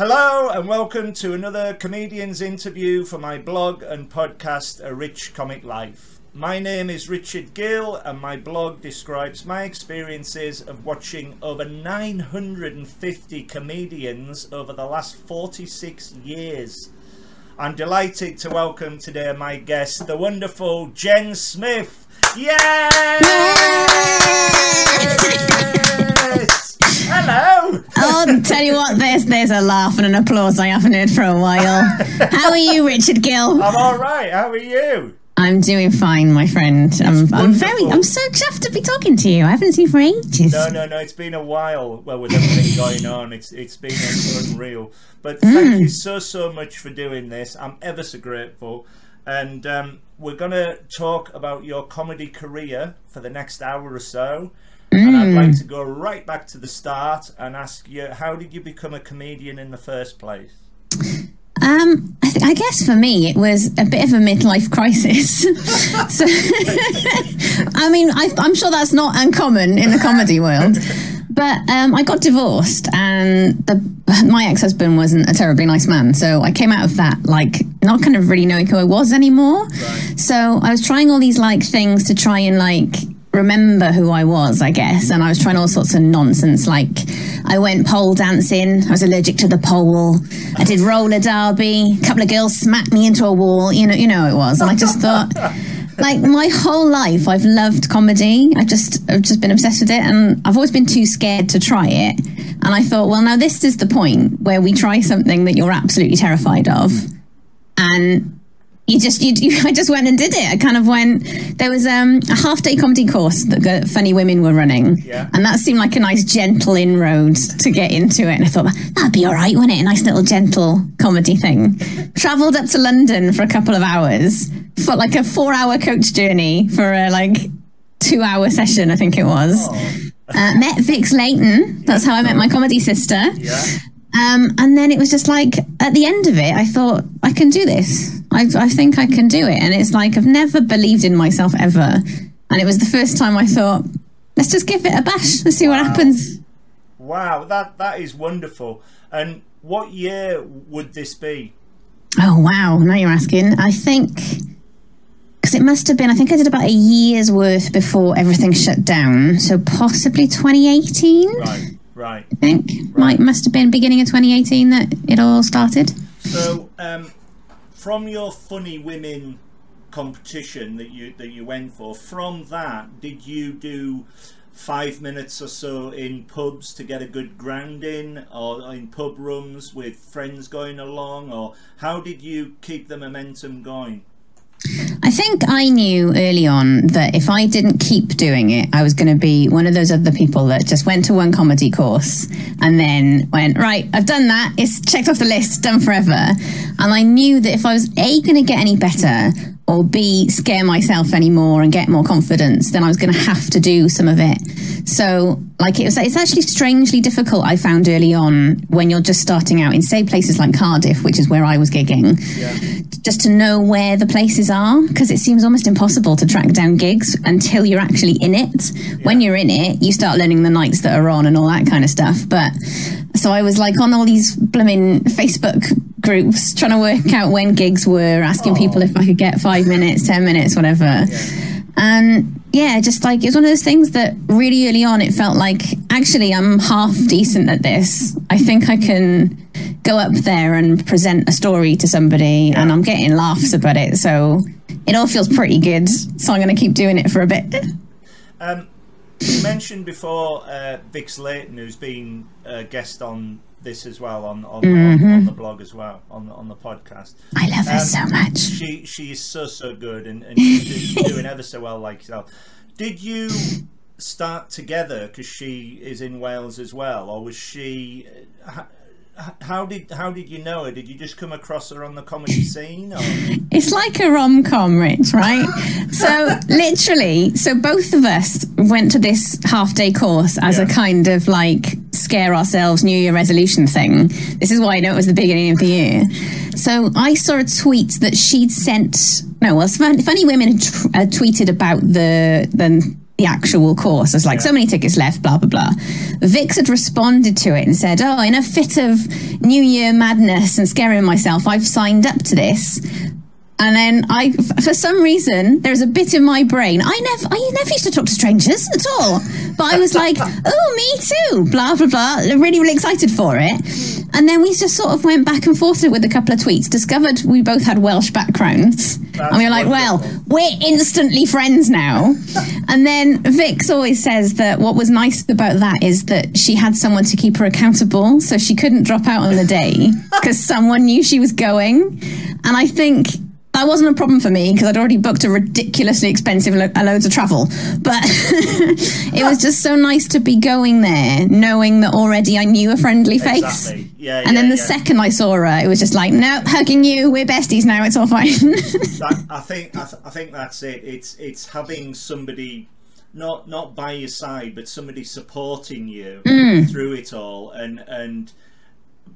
Hello and welcome to another comedian's interview for my blog and podcast, A Rich Comic Life. My name is Richard Gill and my blog describes my experiences of watching over 950 comedians over the last 46 years. I'm delighted to welcome today my guest, the wonderful Jen Smith. Yes! Oh, tell you what, there's there's a laugh and an applause I haven't heard for a while. How are you, Richard Gill? I'm all right. How are you? I'm doing fine, my friend. I'm, I'm very. I'm so chuffed to be talking to you. I haven't seen you for ages. No, no, no. It's been a while. Well, with everything going on, it's it's been unreal. But Mm. thank you so so much for doing this. I'm ever so grateful. And um, we're gonna talk about your comedy career for the next hour or so. And I'd Mm. like to go right back to the start and ask you, how did you become a comedian in the first place? Um, I, th- I guess for me it was a bit of a midlife crisis. so, I mean, I, I'm sure that's not uncommon in the comedy world. But um, I got divorced, and the, my ex-husband wasn't a terribly nice man. So I came out of that like not kind of really knowing who I was anymore. So I was trying all these like things to try and like remember who I was, I guess. And I was trying all sorts of nonsense. Like I went pole dancing. I was allergic to the pole. I did roller derby. A couple of girls smacked me into a wall. You know, you know it was. And I just thought, like my whole life, I've loved comedy. I've just, I've just been obsessed with it, and I've always been too scared to try it. And I thought, well, now this is the point where we try something that you're absolutely terrified of, and you just you, you I just went and did it. I kind of went. There was um, a half day comedy course that Funny Women were running, Yeah. and that seemed like a nice gentle inroad to get into it. And I thought that'd be all right, wouldn't it? A nice little gentle comedy thing. Travelled up to London for a couple of hours for like a four hour coach journey for a like two hour session, I think it was. Uh, met Vix Leyton. That's how I met my comedy sister. Yeah. Um, and then it was just like at the end of it, I thought I can do this. I, I think I can do it. And it's like I've never believed in myself ever. And it was the first time I thought, let's just give it a bash. Let's see what happens. Wow, that that is wonderful. And what year would this be? Oh wow! Now you're asking. I think because it must have been. I think I did about a year's worth before everything shut down. So possibly 2018. Right, right. I think might must have been beginning of 2018 that it all started. So, um, from your funny women competition that you that you went for, from that, did you do five minutes or so in pubs to get a good grounding, or in pub rooms with friends going along, or how did you keep the momentum going? I think I knew early on that if I didn't keep doing it, I was going to be one of those other people that just went to one comedy course and then went, right, I've done that. It's checked off the list, done forever. And I knew that if I was A, going to get any better, or B, scare myself anymore and get more confidence, then I was going to have to do some of it. So, like, it was, it's actually strangely difficult, I found early on when you're just starting out in, say, places like Cardiff, which is where I was gigging just to know where the places are because it seems almost impossible to track down gigs until you're actually in it. When you're in it, you start learning the nights that are on and all that kind of stuff. But so I was like on all these blooming Facebook groups trying to work out when gigs were, asking people if I could get five minutes, 10 minutes, whatever. And yeah, just like it was one of those things that really early on it felt like actually I'm half decent at this. I think I can go up there and present a story to somebody and I'm getting laughs about it. So it all feels pretty good. So I'm going to keep doing it for a bit. Um, you mentioned before uh, Vix Leyton, who's been a guest on this as well on on, on, on mm-hmm. the blog as well on the, on the podcast. I love her so um, much. She she is so so good and, and she's doing ever so well like yourself. Did you start together because she is in Wales as well, or was she? Uh, How did how did you know her? Did you just come across her on the comedy scene? Or? It's like a rom com, Rich, right? so, literally, so both of us went to this half day course as a kind of like scare ourselves New Year resolution thing. This is why I know it was the beginning of the year. So, I saw a tweet that she'd sent. No, well, Funny, funny Women had uh, tweeted about the. the the actual course. It's like so many tickets left, blah blah blah. Vix had responded to it and said, "Oh, in a fit of New Year madness and scaring myself, I've signed up to this. And then I, for some reason, there's a bit in my brain. I never, I never used to talk to strangers at all. But I was like, oh, me too. Blah blah blah. Really, really excited for it. And then we just sort of went back and forth with a couple of tweets. Discovered we both had Welsh backgrounds, That's and we were like, wonderful. well, we're instantly friends now. and then Vix always says that what was nice about that is that she had someone to keep her accountable, so she couldn't drop out on the day because someone knew she was going. And I think that wasn't a problem for me because I'd already booked a ridiculously expensive lo- loads of travel. But it was just so nice to be going there, knowing that already I knew a friendly face. Exactly. Yeah, And then the yeah. second I saw her, it was just like, no, hugging you. We're besties now. It's all fine. that, I think I, th- I think that's it. It's it's having somebody not not by your side, but somebody supporting you mm. through it all, and and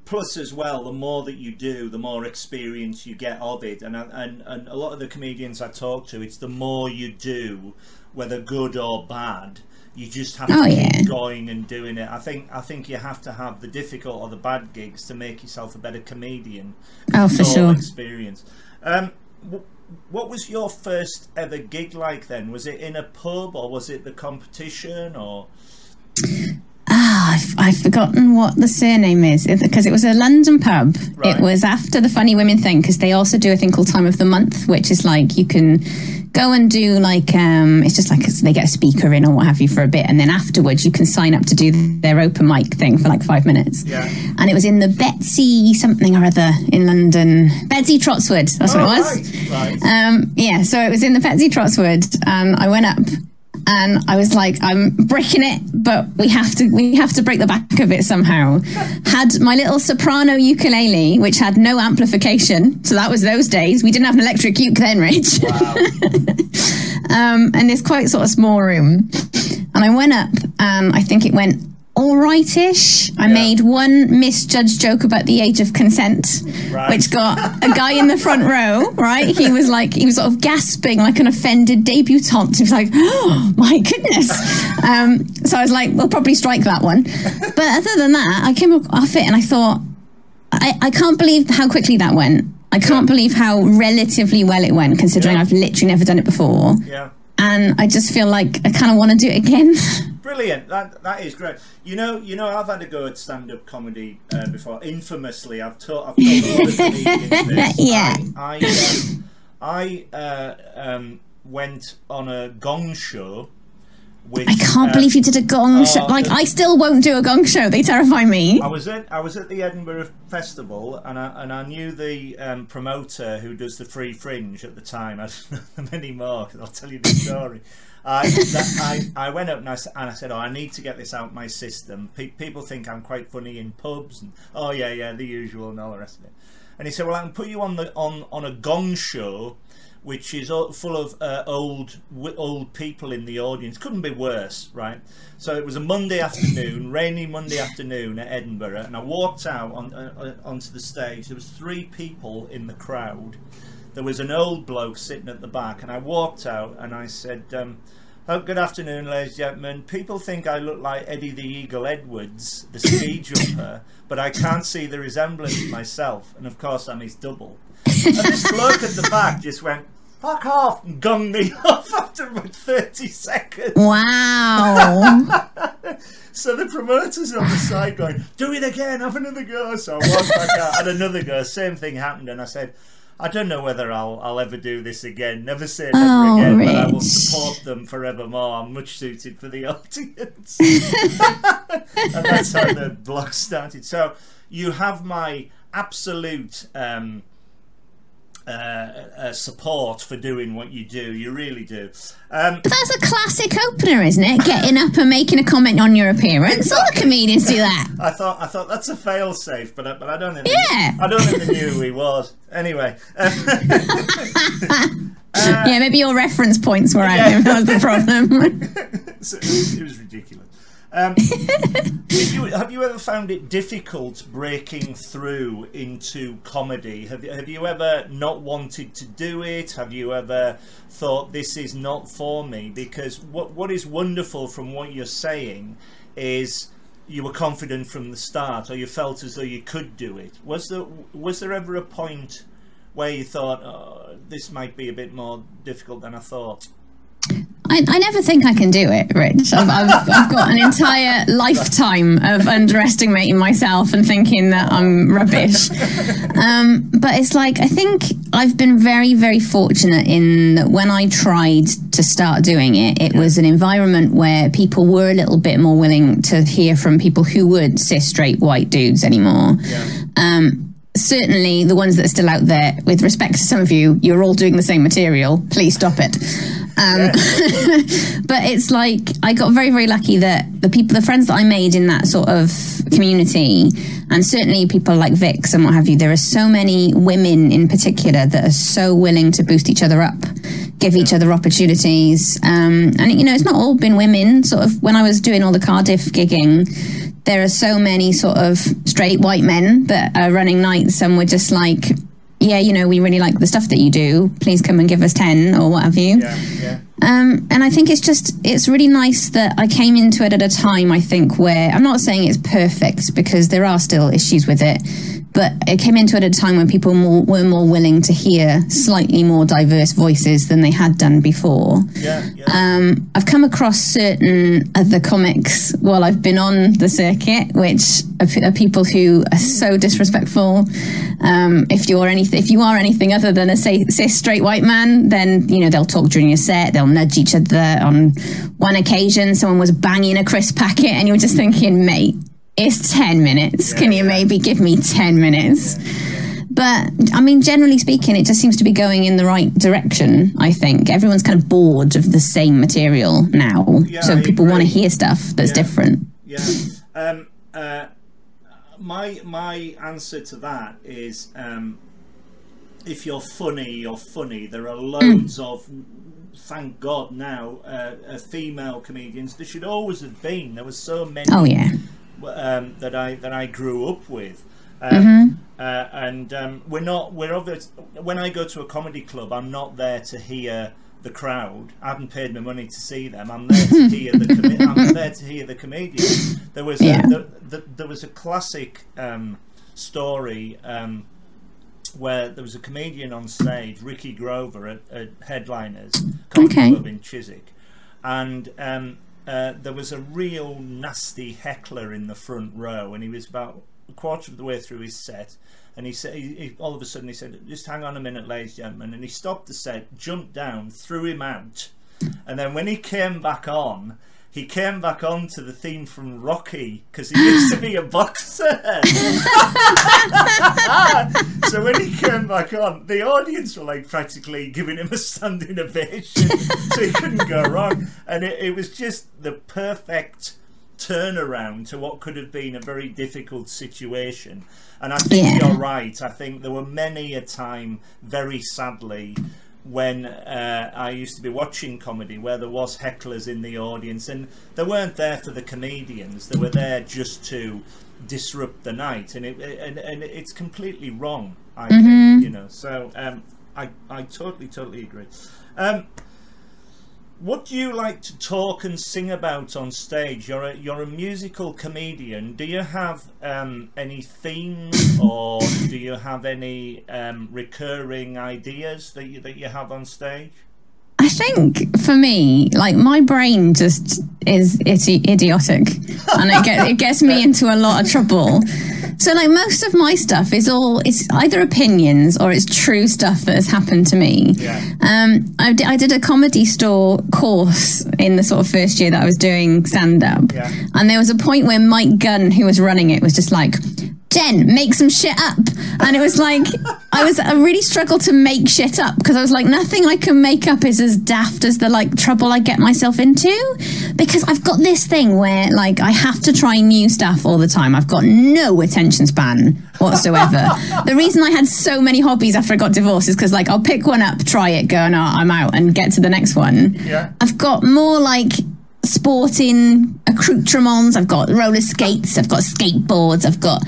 plus as well, the more that you do, the more experience you get of it, and and and a lot of the comedians I talk to, it's the more you do, whether good or bad. You just have Oh, to yeah. keep going and doing it. I think I think you have to have the difficult or the bad gigs to make yourself a better comedian oh, for sure. experience. Um, wh- what was your first ever gig like then? Was it in a pub or was it the competition or? Ah, I've, I've forgotten what the surname is because it was a London pub. Right. It was after the Funny Women thing because they also do a thing called Time of the Month, which is like you can go and do like um, it's just like they get a speaker in or what have you for a bit, and then afterwards you can sign up to do their open mic thing for like five minutes. Yeah. And it was in the Betsy something or other in London, Betsy Trotswood. That's what Oh, it was. right, right. Um, yeah, so it was in the Betsy Trotswood, and I went up, and I was like, I'm breaking it, but we have to, we have to break the back of it somehow. had my little soprano ukulele, which had no amplification, so that was those days. We didn't have an electric uke then, Rich. Wow. um, and this quite sort of small room, and I went up, and I think it went. All rightish. I Yeah. made one misjudged joke about the age of consent, Right. which got a guy in the front row, right? He was like, he was sort of gasping like an offended debutante. He was like, oh my goodness. Um, so I was like, we'll probably strike that one. But other than that, I came off it and I thought, I, I can't believe how quickly that went. I can't believe how relatively well it went, considering Yeah. I've literally never done it before. yeah. And I just feel like I kind of want to do it again. Brilliant. That that is great. You know, you know, I've had a go at stand-up comedy uh, before. Infamously, I've taught. I've taught a lot of. Yeah. I I, um, I uh, um, went on a gong show. With, I can't uh, believe you did a gong show. oh, Like, the- I still won't do a gong show. They terrify me. I was at I was at the Edinburgh Festival and I and I knew the um, promoter who does the Free Fringe at the time. I don't know them anymore 'cause I'll tell you the story. I, I I went up and I, and I said, "Oh, I need to get this out my system. Pe- people think I'm quite funny in pubs and oh yeah yeah the usual and all the rest of it." And he said, "Well, I can put you on the on on a gong show." Which is full of uh, old old people in the audience. Couldn't be worse, right? So it was a Monday afternoon, rainy Monday afternoon at Edinburgh, and I walked out on, uh, uh, onto the stage. There was three people in the crowd. There was an old bloke sitting at the back, and I walked out and I said, um, "Oh, good afternoon, ladies and gentlemen. People think I look like Eddie the Eagle Edwards, the ski jumper, but I can't see the resemblance myself, and of course I'm his double." And this bloke at the back just went. Fuck off! And gunged me off after about 30 seconds. Wow. So the promoters on the side going, do it again, have another go. So I walked back out, had another go. Same thing happened, and I said, I don't know whether I'll I'll ever do this again. Never say never Oh, again, but I will support them forevermore. I'm much suited for the audience, and that's how the blog started. So you have my absolute. Um, uh, uh, support for doing what you do, you really do. Um, That's a classic opener, isn't it? Getting up and making a comment on your appearance. All the comedians do that. I thought I thought that's a fail safe, but I, but I don't think Yeah. I don't think they knew who he was. Anyway, yeah, maybe your reference points were out. Yeah. That was the problem. so it, was, it was ridiculous. Um, you, have you ever found it difficult breaking through into comedy? Have, you- have you ever not wanted to do it? Have you ever thought this is not for me? Because what what is wonderful from what you're saying is you were confident from the start, or you felt as though you could do it. Was there was there ever a point where you thought, oh, this might be a bit more difficult than I thought? I, I, never think I can do it, Rich. I've, I've, I've, got an entire lifetime of underestimating myself and thinking that I'm rubbish. Um, but it's like, I think I've been very, very fortunate in that when I tried to start doing it, it was an environment where people were a little bit more willing to hear from people who weren't cis straight white dudes anymore. Yeah. Um, certainly the ones that are still out there, with respect to some of you, you're all doing the same material. Please stop it. Um, but it's like I got very, very lucky that the people, the friends that I made in that sort of community, and certainly people like Vix and what have you, there are so many women in particular that are so willing to boost each other up, give each other opportunities. Um, and, you know, it's not all been women. Sort of when I was doing all the Cardiff gigging, there are so many sort of straight white men that are running nights and we're just like yeah, you know, we really like the stuff that you do. Please come and give us 10 or what have you. Yeah, yeah. Um, and I think it's just, it's really nice that I came into it at a time, I think, where I'm not saying it's perfect because there are still issues with it, but it came into it at a time when people more, were more willing to hear slightly more diverse voices than they had done before. Yeah, yeah. Um, I've come across certain other comics while I've been on the circuit, which are, are people who are so disrespectful. Um, if you're anything, if you are anything other than a say, cis straight white man, then you know they'll talk during your set, they'll nudge each other. On one occasion, someone was banging a crisp packet, and you're just thinking, mate it's 10 minutes. Yeah, Can you yeah. maybe give me 10 minutes? Yeah, but I mean, generally speaking, it just seems to be going in the right direction. I think everyone's kind of bored of the same material now, so people want to hear stuff that's different. Yeah. Um, uh, my my answer to that is, um, if you're funny, you're funny. There are loads mm. of thank God now, uh, uh, female comedians. There should always have been. There were so many. Oh yeah um, that I that I grew up with. Um, mm-hmm. uh, and um, we're not we're obvious when I go to a comedy club I'm not there to hear the crowd I haven't paid my money to see them I'm there to hear the com- I'm there to hear the comedian there was yeah. a, the, the, there was a classic um, story um, where there was a comedian on stage Ricky Grover at, at Headliners Comedy okay. Club in Chiswick and um, uh, there was a real nasty heckler in the front row, and he was about a quarter of the way through his set. And he said, he, he, all of a sudden, he said, "Just hang on a minute, ladies and gentlemen." And he stopped the set, jumped down, threw him out, and then when he came back on, he came back on to the theme from Rocky because he used to be a boxer. so when he came back on, the audience were like practically giving him a standing ovation, so he couldn't go wrong. And it, it was just the perfect turnaround to what could have been a very difficult situation. And I think yeah. you're right. I think there were many a time, very sadly, when uh, I used to be watching comedy where there was hecklers in the audience and they weren't there for the comedians. They were there just to disrupt the night. And it and, and it's completely wrong I mm-hmm. think you know. So um, I, I totally totally agree. Um, what do you like to talk and sing about on stage? You're a you're a musical comedian. Do you have um, any themes, or do you have any um, recurring ideas that you that you have on stage? I think for me, like my brain just is idiotic, and it, get, it gets me into a lot of trouble. So, like most of my stuff is all it's either opinions or it's true stuff that has happened to me. Yeah. Um, I, d- I did a comedy store course in the sort of first year that I was doing stand up, yeah. and there was a point where Mike Gunn, who was running it, was just like, Jen, make some shit up. And it was like, I was, I really struggled to make shit up because I was like, nothing I can make up is as daft as the like trouble I get myself into. Because I've got this thing where like I have to try new stuff all the time. I've got no attention span whatsoever. the reason I had so many hobbies after I got divorced is because like I'll pick one up, try it, go, no, I'm out and get to the next one. Yeah. I've got more like sporting accoutrements. I've got roller skates. I've got skateboards. I've got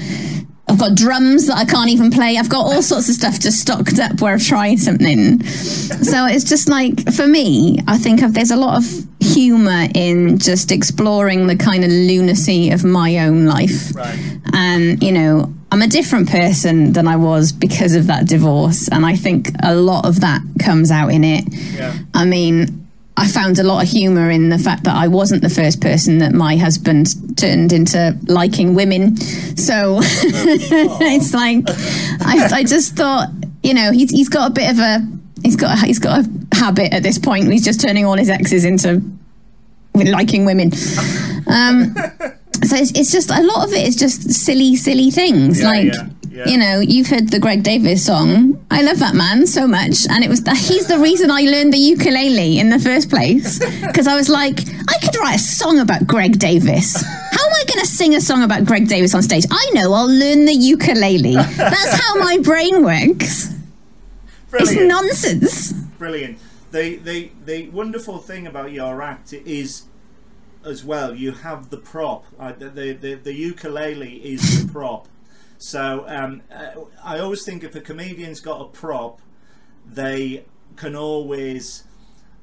I've got drums that I can't even play. I've got all sorts of stuff just stocked up where I've tried something. so it's just like for me, I think there's a lot of humor in just exploring the kind of lunacy of my own life. Right. And you know, I'm a different person than I was because of that divorce, and I think a lot of that comes out in it. Yeah. I mean, I found a lot of humor in the fact that I wasn't the first person that my husband turned into liking women. So it's like I, I just thought, you know, he's he's got a bit of a he's got a, he's got a habit at this point. He's just turning all his exes into liking women. Um, so it's, it's just a lot of it is just silly, silly things Yeah, like. yeah, yeah. You know, you've heard the Greg Davies song. I love that man so much, and it was the, he's the reason I learned the ukulele in the first place. Because I was like, I could write a song about Greg Davies. How am I going to sing a song about Greg Davies on stage? I know, I'll learn the ukulele. That's how my brain works. It's nonsense. Brilliant. The, the the wonderful thing about your act is, as well, you have the prop. Uh, the, the, the the ukulele is the prop. So um, uh, I always think if a comedian's got a prop, they can always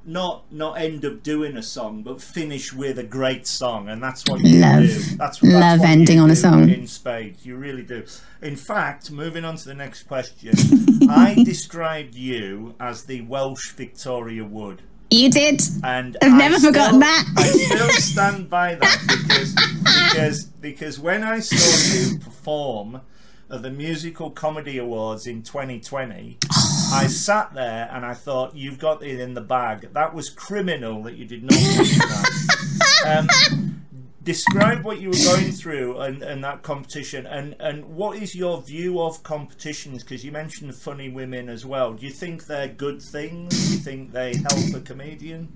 not not end up doing a song, but finish with a great song, and that's what you Love. do. That's, that's Love what ending on a song. in spades. You really do. In fact, moving on to the next question, I described you as the Welsh Victoria Wood. You did. And I've never forgotten that. I still stand by that because because because when I saw you perform at the Musical Comedy Awards in 2020, I sat there and I thought, "You've got it in the bag." That was criminal that you did not. Um, describe what you were going through and, and that competition and, and what is your view of competitions? Because you mentioned funny women as well. Do you think they're good things? Do you think they help a comedian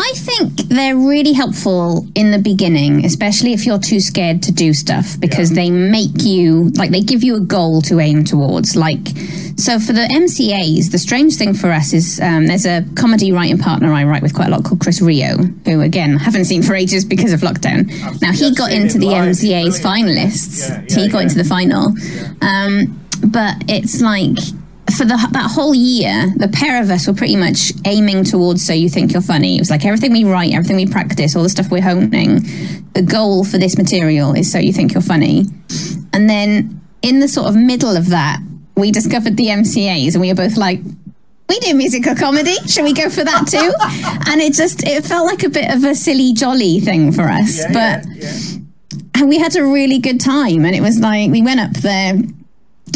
I think they're really helpful in the beginning, especially if you're too scared to do stuff because they make you like they give you a goal to aim towards. Like, so for the MCAs, the strange thing for us is um, there's a comedy writing partner I write with quite a lot called Chris Rio, who again haven't seen for ages because of lockdown. Now he I've got into the live. MCA's finalists. Yeah, he got yeah. into the final, um, but it's like for the, that whole year, the pair of us were pretty much aiming towards So You Think You're Funny. It was like everything we write, everything we practice, all the stuff we're honing. The goal for this material is So You Think You're Funny. And then in the sort of middle of that, we discovered the MCAs and we were both like, we do musical comedy. Should we go for that too? and it just, it felt like a bit of a silly, jolly thing for us. yeah but yeah, yeah. and we had a really good time and it was like we went up there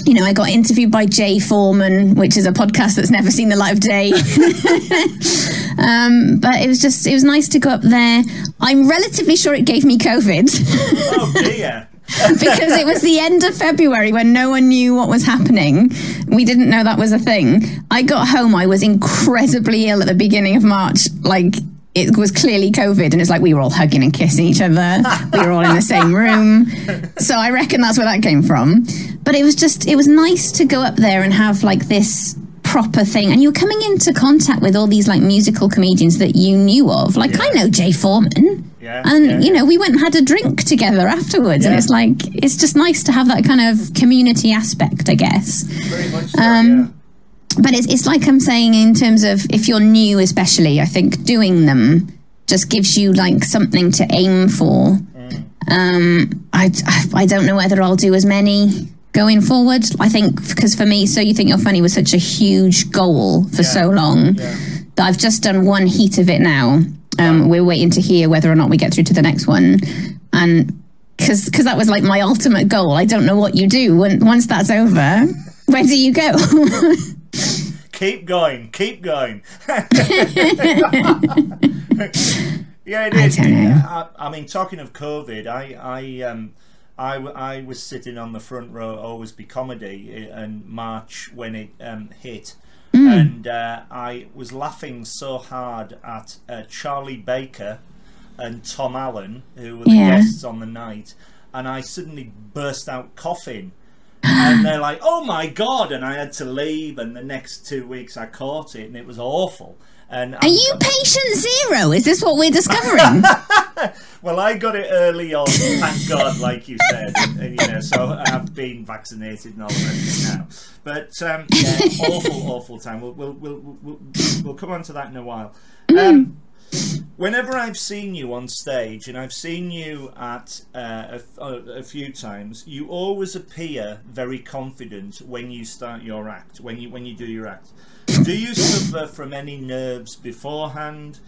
you know i got interviewed by jay foreman which is a podcast that's never seen the light of day. Um, but it was just it was nice to go up there. I'm relatively sure it gave me covid. Oh dear. Because it was the end of february when no one knew what was happening. We didn't know that was a thing. I got home i was incredibly ill at the beginning of march. Like it was clearly COVID, and it's like we were all hugging and kissing each other. we were all in the same room. So I reckon that's where that came from. But it was just, it was nice to go up there and have like this proper thing. And you were coming into contact with all these like musical comedians that you knew of. Like, I know Jay Foreman. Yeah, And, yeah, you know, we went and had a drink together afterwards. And it's like, it's just nice to have that kind of community aspect, I guess very much so Um, yeah. but it's, it's like I'm saying in terms of if you're new, especially, I think doing them just gives you like something to aim for. Um, I, I don't know whether I'll do as many going forward. I think because for me, so you think you're funny was such a huge goal for so long yeah. that I've just done one heat of it now. Um, we're waiting to hear whether or not we get through to the next one, and because that was like my ultimate goal. I don't know what you do when once that's over. Where do you go? keep going keep going yeah it I don't know. I, I mean talking of covid i i um I, w- I was sitting on the front row always be comedy i- in march when it um, hit. And uh, i was laughing so hard at uh, charlie baker and tom allen who were the Yeah. guests on the night and i suddenly burst out coughing and they're like, "Oh my god!" And I had to leave, and the next two weeks I caught it, and it was awful. And Are you patient zero? Is this what we're discovering? well, I got it early on, thank God, like you said, and, and, you know, so I've been vaccinated and all the rest of it now. But um, yeah, awful, awful time. We'll we'll, we'll we'll we'll come on to that in a while. Um, whenever I've seen you on stage, and I've seen you at uh, a, a, few times, you always appear very confident when you start your act, when you when you do your act. Do you suffer from any nerves beforehand,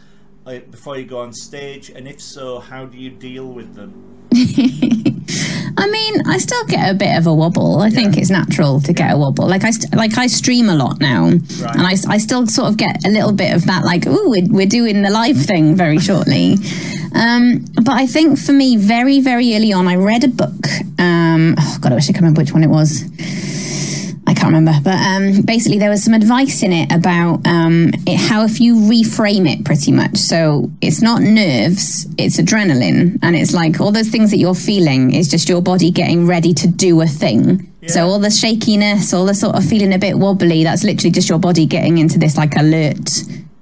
uh, before you go on stage? And if so, how do you deal with them? I mean, I still get a bit of a wobble. I yeah. think it's natural to get a wobble. Like I st- like I stream a lot now, right. and I, I still sort of get a little bit of that. Like, oh, we're, we're doing the live thing very shortly. Um, but I think for me, very very early on, I read a book. Um, oh God, I wish I could remember which one it was. Can't remember, but um, basically there was some advice in it about um, it, how if you reframe it pretty much. So it's not nerves, it's adrenaline, and it's like all those things that you're feeling is just your body getting ready to do a thing. Yeah. So all the shakiness, all the sort of feeling a bit wobbly, that's literally just your body getting into this like alert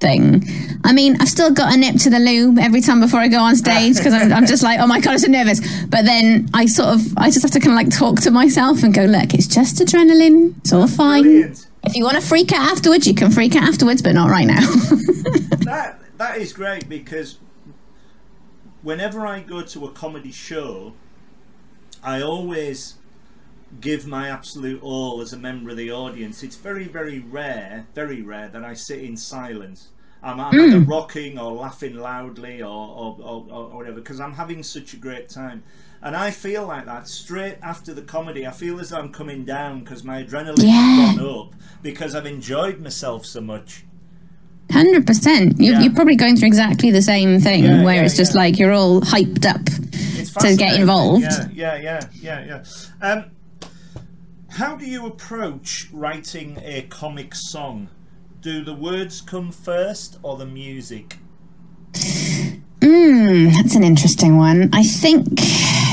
thing. I mean, I've still got a nip to the loo every time before I go on stage because I'm, I'm, just like, oh my god, I'm so nervous. But then I sort of, I just have to kind of like talk to myself and go, look, it's just adrenaline. It's all fine. Brilliant. If you want to freak out afterwards, you can freak out afterwards, but not right now. that that is great because whenever I go to a comedy show, I always give my absolute all as a member of the audience. It's very, very rare, very rare that I sit in silence. I'm, I'm mm. either rocking or laughing loudly or, or, or, or whatever because I'm having such a great time. And I feel like that straight after the comedy. I feel as though I'm coming down because my adrenaline yeah. has gone up because I've enjoyed myself so much. Hundred percent. You're, yeah. probably going through exactly the same thing, yeah, where it's just like you're all hyped up to get involved. Yeah, yeah, yeah, yeah, yeah. Um, how do you approach writing a comic song? do the words come first or the music? Hmm, that's an interesting one. I think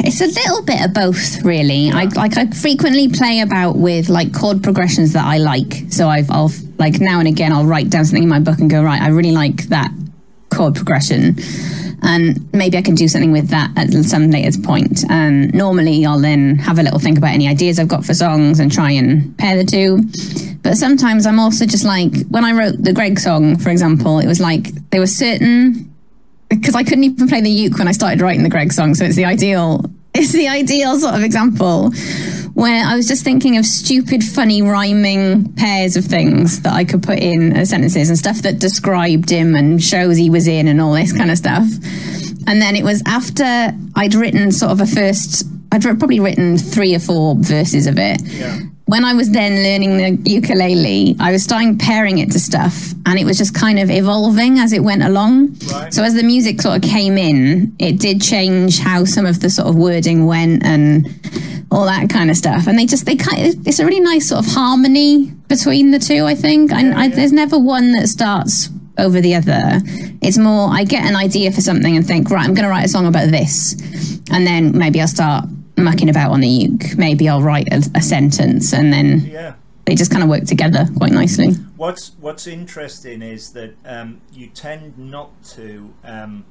it's a little bit of both, really. Yeah. I like I frequently play about with like chord progressions that I like. So I've I'll like now and again I'll write down something in my book and go right. I really like that chord progression, and maybe I can do something with that at some later point. And normally I'll then have a little think about any ideas I've got for songs and try and pair the two. But sometimes I'm also just like, when I wrote the Greg song, for example, it was like there were certain, because I couldn't even play the uke when I started writing the Greg song. So it's the ideal, it's the ideal sort of example where I was just thinking of stupid, funny rhyming pairs of things that I could put in as sentences and stuff that described him and shows he was in and all this kind of stuff. And then it was after I'd written sort of a first, I'd probably written three or four verses of it. Yeah when I was then learning the ukulele, I was starting pairing it to stuff and it was just kind of evolving as it went along. Right. So as the music sort of came in, it did change how some of the sort of wording went and all that kind of stuff. And they just, they kind of, it's a really nice sort of harmony between the two, I think. Yeah, I, there's never one that starts over the other. It's more, I get an idea for something and think, right, I'm going to write a song about this. And then maybe I'll start mucking about on the uke, maybe I'll write a, a sentence and then yeah. they just kind of work together quite nicely. What's What's interesting is that um, you tend not to um,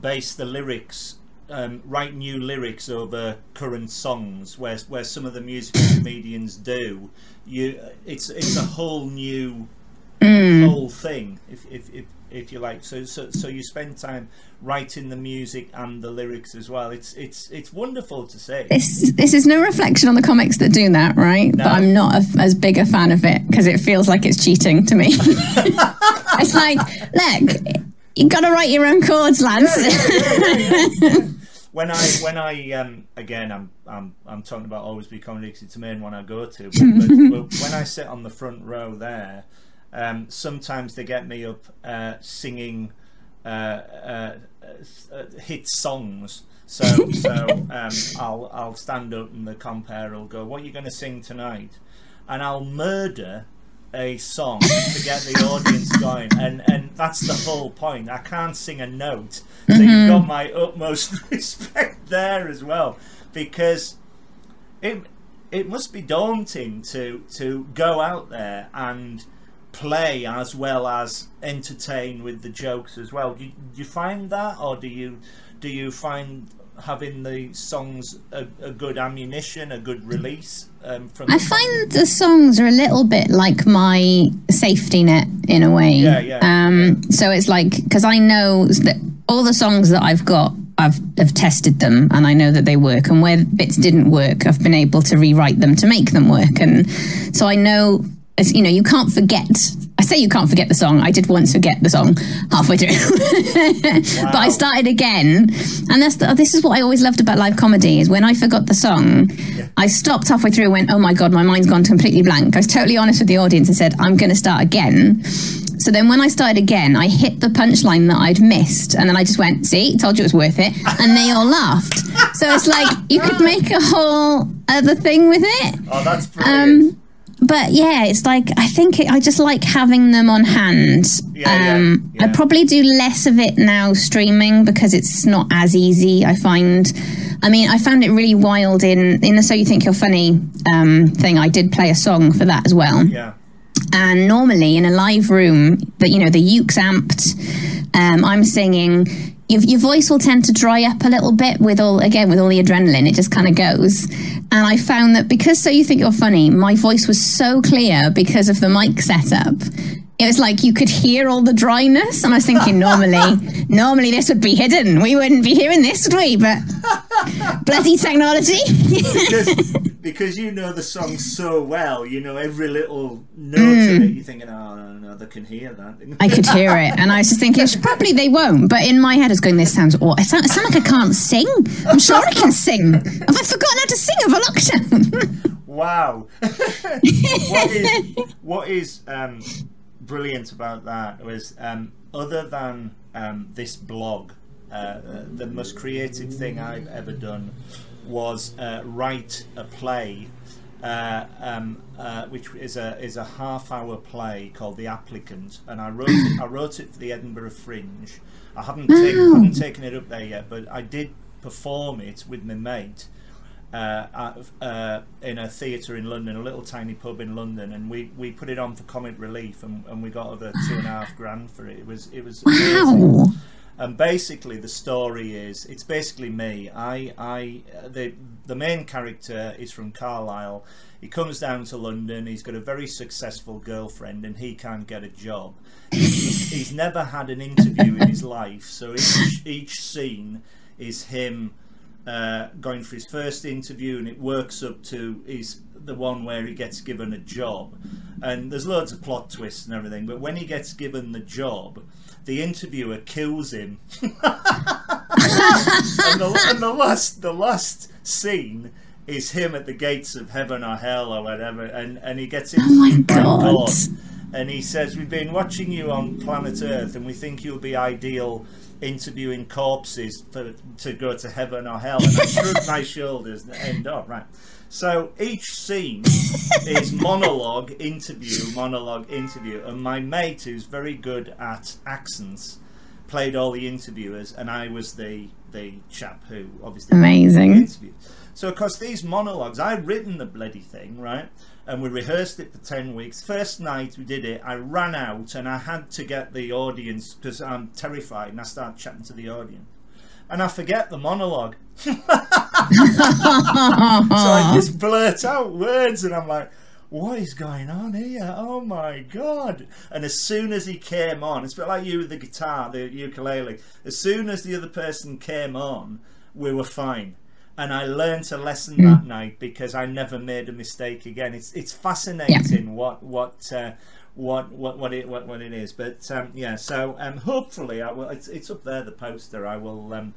base the lyrics. Um, write new lyrics over current songs, where where some of the musical comedians do. You, it's it's a whole new mm. whole thing. If, if, if if you like. So, so, so you spend time writing the music and the lyrics as well. It's it's it's wonderful to see. This this is no reflection on the comics that do that, right? No. But I'm not a, as big a fan of it because it feels like it's cheating to me. it's like, look, you got to write your own chords, lads. Yeah, yeah, yeah, when I when I um again I'm I'm I'm talking about always be comedy because it's the main one I go to. But, but, but when I sit on the front row there um, sometimes they get me up uh, singing uh, uh, uh hit songs. So, so um, I'll I'll stand up and the compere will go, "What are you going to sing tonight?" And I'll murder a song to get the audience going, and and that's the whole point. I can't sing a note, so mm-hmm. you've got my utmost respect there as well, because it it must be daunting to to go out there and play as well as entertain with the jokes as well. Do you, do you find that, or do you do you find having the songs a, a good ammunition, a good release um, from? I find the songs are a little bit like my safety net in a way. Yeah, yeah, Um, so it's like because I know that all the songs that I've got. I've, I've tested them and I know that they work. And where bits didn't work, I've been able to rewrite them to make them work. And so I know, as you know, you can't forget. I say you can't forget the song. I did once forget the song halfway through, but I started again. And that's the, this is what I always loved about live comedy is when I forgot the song, I stopped halfway through and went, "Oh my god, my mind's gone completely blank." I was totally honest with the audience and said, "I'm going to start again." So then when I started again, I hit the punchline that I'd missed. And then I just went, see, told you it was worth it. And they all laughed. So it's like you could make a whole other thing with it. Oh, that's brilliant. Um, but yeah, it's like I think it, I just like having them on hand. Yeah, yeah, um, I probably do less of it now streaming because it's not as easy. I find. I mean, I found it really wild in in the "So You Think You're Funny" um, thing. I did play a song for that as well. yeah. And normally in a live room, that you know the uke's amped. Um, I'm singing. Your, your voice will tend to dry up a little bit with all again with all the adrenaline. It just kind of goes. And I found that because so you think you're funny, my voice was so clear because of the mic setup. It was like you could hear all the dryness, and I was thinking normally, normally this would be hidden. We wouldn't be hearing this, would we? But bloody technology. Because, you know the song so well, you know every little note of it. You're thinking, oh no, no, they can hear that. Mm. I could hear it, and I was just thinking, probably they won't. But in my head, I was going, "This sounds awful. I sound, I sound like I can't sing. I'm sure I can sing. Have I forgotten how to sing over lockdown?" Wow. what is what is um, brilliant about that was um, other than um, this blog, uh, uh, the most creative thing I've ever done was uh, write a play. Uh, um, uh, which is a is a half hour play called The Applicant, and I wrote it, I wrote it for the Edinburgh Fringe. I haven't taken, haven't taken it up there yet, but I did perform it with my mate uh, at, uh, in a theatre in London, a little tiny pub in London, and we, we put it on for comic relief, and, and we got over two and a half grand for it. It was it was amazing. And basically, the story is it's basically me. I I uh, the the main character is from Carlisle. He comes down to London. He's got a very successful girlfriend, and he can't get a job. He's, he's never had an interview in his life, so each each scene is him uh, going for his first interview, and it works up to his the one where he gets given a job. And there's loads of plot twists and everything, but when he gets given the job, the interviewer kills him. and, the, and the last the last scene is him at the gates of heaven or hell or whatever, and, and he gets Oh my interviewed by God. God. And he says, We've been watching you on planet Earth and we think you'll be ideal interviewing corpses for, to go to heaven or hell. And I shrugged my shoulders and end up, right. So each scene is monologue, interview, monologue, interview. And my mate, who's very good at accents, played all the interviewers, and I was the, the chap who obviously Amazing. interviews. So, of course, these monologues, I'd written the bloody thing, right? And we rehearsed it for 10 weeks. First night we did it, I ran out and I had to get the audience because I'm terrified and I start chatting to the audience. And I forget the monologue. so I just blurt out words and I'm like, what is going on here? Oh my god! And as soon as he came on, it's a bit like you with the guitar, the ukulele. As soon as the other person came on, we were fine. And I learned a lesson that night because I never made a mistake again. It's it's fascinating what what uh, what what what it what, what it is. But um, yeah, so um, hopefully I will. It's it's up there the poster. I will um,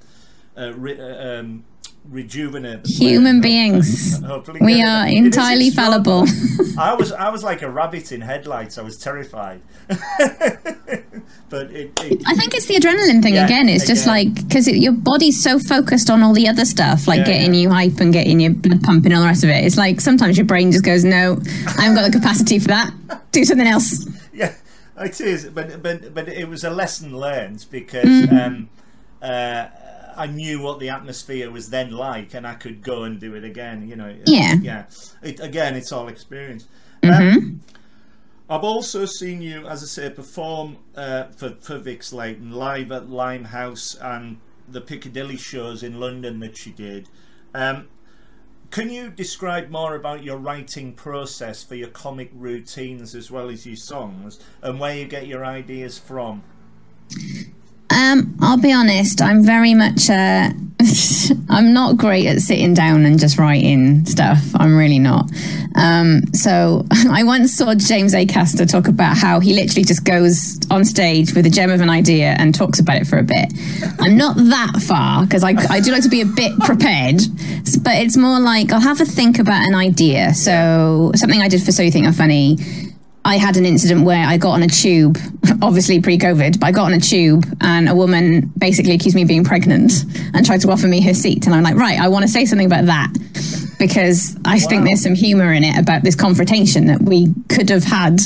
uh, uh, um, rejuvenate Human beings. We it. are It entirely fallible. I was I was like a rabbit in headlights. I was terrified. but it, it I think it's the adrenaline thing Yeah, again. It's just like because your body's so focused on all the other stuff, like Yeah, getting yeah. you hype and getting your blood pumping and all the rest of it. It's like sometimes your brain just goes, "No, I haven't got the capacity for that. Do something else." yeah, it is. But but but it was a lesson learned because Mm-hmm. um, uh, I knew what the atmosphere was then like, and I could go and do it again. You know. Yeah. Yeah. It, again, it's all experience. Mm-hmm. Um, I've also seen you, as I say, perform uh, for for Vix Leyton live at Limehouse and the Piccadilly shows in London that she did. Um, can you describe more about your writing process for your comic routines as well as your songs, and where you get your ideas from? Um, I'll be honest. I'm very much. Uh, I'm not great at sitting down and just writing stuff. I'm really not. Um, so I once saw James Acaster talk about how he literally just goes on stage with a gem of an idea and talks about it for a bit. I'm not that far because I, I do like to be a bit prepared, but it's more like I'll have a think about an idea. So something I did for So You Think I'm Funny. I had an incident where I got on a tube, obviously pre COVID, but I got on a tube and a woman basically accused me of being pregnant and tried to offer me her seat. And I'm like, right, I want to say something about that because I wow. think there's some humor in it about this confrontation that we could have had.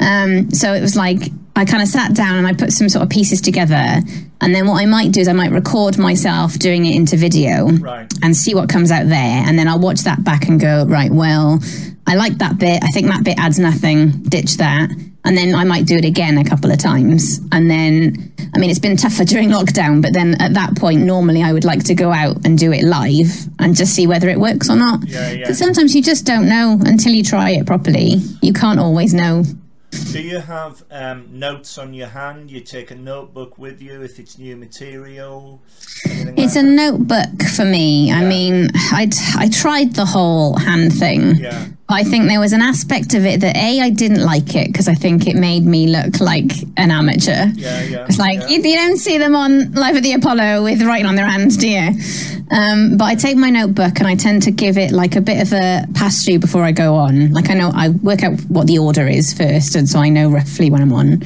Um, so it was like, I kind of sat down and I put some sort of pieces together. And then what I might do is I might record myself doing it into video right. and see what comes out there. And then I'll watch that back and go, right, well, I like that bit. I think that bit adds nothing. Ditch that. And then I might do it again a couple of times. And then, I mean, it's been tougher during lockdown, but then at that point, normally I would like to go out and do it live and just see whether it works or not. Yeah, yeah. But sometimes you just don't know until you try it properly. You can't always know. Do you have um, notes on your hand? You take a notebook with you if it's new material? It's like a that? notebook for me. Yeah. I mean, I I tried the whole hand thing. Yeah. I think there was an aspect of it that a I didn't like it because I think it made me look like an amateur. Yeah, yeah. It's like yeah. You, you, don't see them on live at the Apollo with writing on their hands, do you? Um, but I take my notebook and I tend to give it like a bit of a pass through before I go on. Like I know I work out what the order is first, so I know roughly when I'm on.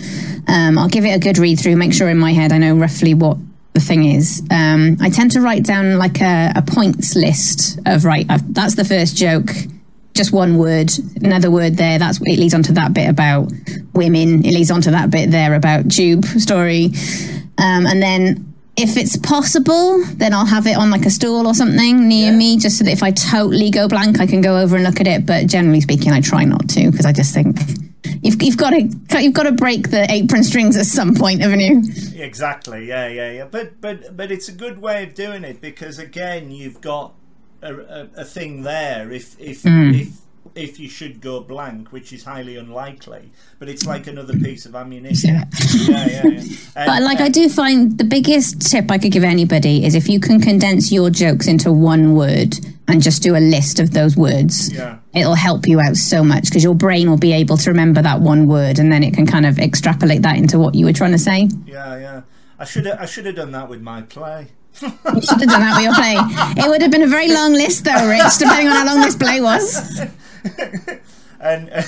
Um, I'll give it a good read through, make sure in my head I know roughly what the thing is. Um, I tend to write down like a, a points list of right. I've, that's the first joke just one word, another word there. That's it leads on to that bit about women. It leads on to that bit there about tube story, um, and then if it's possible, then I'll have it on like a stool or something near yeah. me, just so that if I totally go blank, I can go over and look at it. But generally speaking, I try not to because I just think you've, you've got to you've got to break the apron strings at some point, haven't you? Exactly. Yeah, yeah, yeah. But but but it's a good way of doing it because again, you've got a, a, a thing there if if mm. if if you should go blank, which is highly unlikely. But it's like another piece of ammunition. Yeah, yeah, yeah. yeah. And, but like, I do find the biggest tip I could give anybody is if you can condense your jokes into one word and just do a list of those words. Yeah. It'll help you out so much because your brain will be able to remember that one word and then it can kind of extrapolate that into what you were trying to say. Yeah, yeah. I should have I should have done that with my play you should have done that with your play. It would have been a very long list, though, Rich, depending on how long this play was. and uh,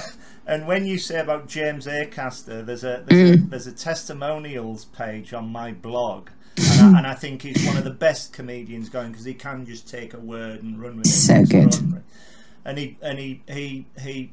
and when you say about James Acaster, there's a there's, mm. a there's a testimonials page on my blog. And I, and I, think he's one of the best comedians going because he can just take a word and run with it. So good. And he and he he he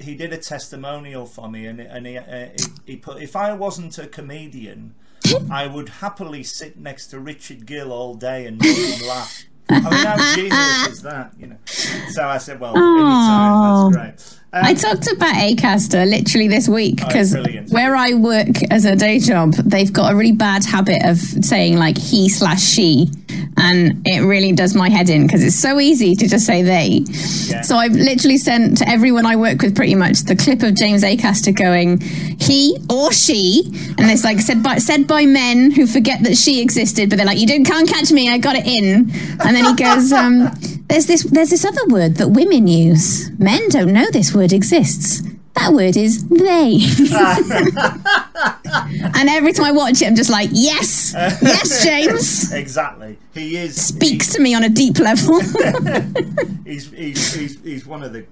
he did a testimonial for me, and and he, uh, he, he put if I wasn't a comedian, I would happily sit next to Richard Gill all day and make him laugh. I mean, how genius is that? You know. So I said, well, anytime, that's great. Um, I talked about Acaster literally this week because oh, where I work as a day job, they've got a really bad habit of saying like he slash she, and it really does my head in because it's so easy to just say they. Yeah. So I've literally sent to everyone I work with pretty much the clip of James Acaster going he or she, and it's like said by said by men who forget that she existed, but they're like you don't can't catch me, I got it in, and then he goes. Um, there's this there's this other word that women use. Men don't know this word exists. That word is they. and every time I watch it, I'm just like, yes, yes, James. exactly. He is. Speaks he, to me on a deep level. he's, he's, he's, he's one of the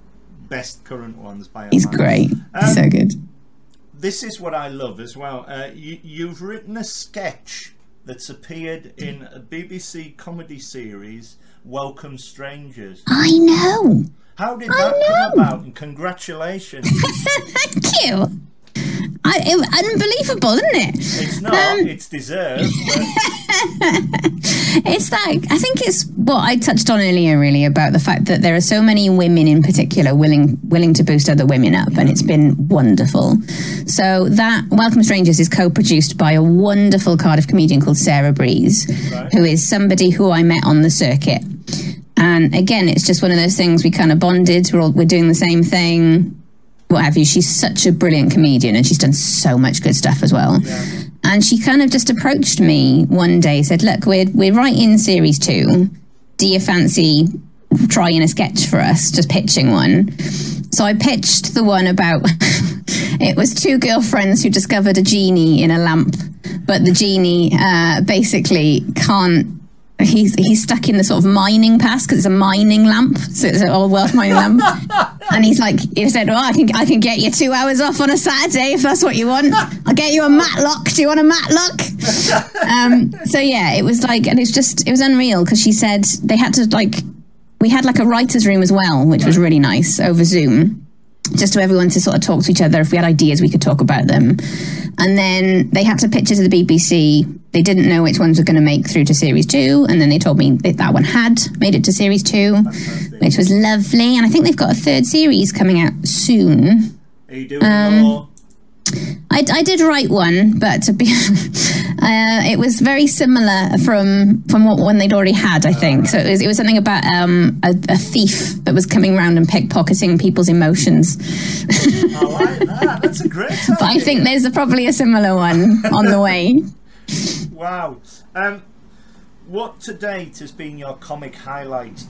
best current ones by all. He's great. Um, so good. This is what I love as well. Uh, you, you've written a sketch that's appeared in a BBC comedy series welcome strangers. I know. How did that come about? And congratulations. Thank you. I, it, unbelievable, isn't it? It's not. Um, it's deserved. it's like I think it's what I touched on earlier, really, about the fact that there are so many women in particular willing willing to boost other women up, and it's been wonderful. So that Welcome Strangers is co-produced by a wonderful Cardiff comedian called Sarah Breese, right. who is somebody who I met on the circuit. And again, it's just one of those things we kind of bonded. We're all, we're doing the same thing what have you. She's such a brilliant comedian and she's done so much good stuff as well. Yeah. And she kind of just approached me one day, said, Look, we're, we're writing series two. Do you fancy trying a sketch for us, just pitching one? So I pitched the one about it was two girlfriends who discovered a genie in a lamp, but the genie uh, basically can't he's he's stuck in the sort of mining pass because it's a mining lamp, so it's an old Welsh mining lamp. and he's like, he said, "Oh, I can I can get you two hours off on a Saturday if that's what you want. I'll get you a matlock. Do you want a matlock?" um, so yeah, it was like, and it's just it was unreal because she said they had to like we had like a writers' room as well, which was really nice over Zoom just to everyone to sort of talk to each other. If we had ideas, we could talk about them. And then they had to pitch it to the BBC. They didn't know which ones were going to make through to series two. And then they told me that that one had made it to series two, which was lovely. And I think they've got a third series coming out soon. Are you doing um, more? I, I did write one, but to be, uh, it was very similar from from what one they'd already had. I think so. It was, it was something about um, a, a, thief that was coming around and pickpocketing people's emotions. I like that. That's a great. but I think there's a, probably a similar one on the way. Wow. Um, what to date has been your comic highlight?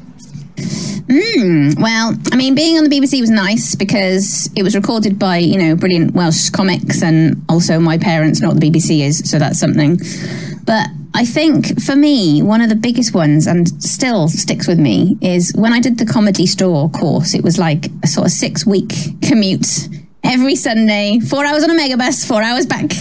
Mm, well, I mean, being on the BBC was nice because it was recorded by, you know, brilliant Welsh comics, and also my parents know what the BBC is, so that's something. But I think for me, one of the biggest ones, and still sticks with me, is when I did the comedy store course, it was like a sort of six week commute every Sunday, four hours on a megabus, four hours back.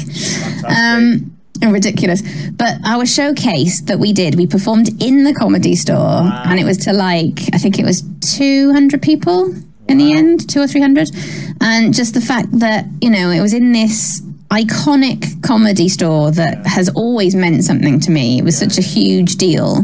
Um, ridiculous. But our showcase that we did, we performed in the comedy store, wow. and it was to like I think it was two hundred people in the end, two or three hundred, and just the fact that you know it was in this iconic comedy store that yeah. has always meant something to me. It was yeah. such a huge deal,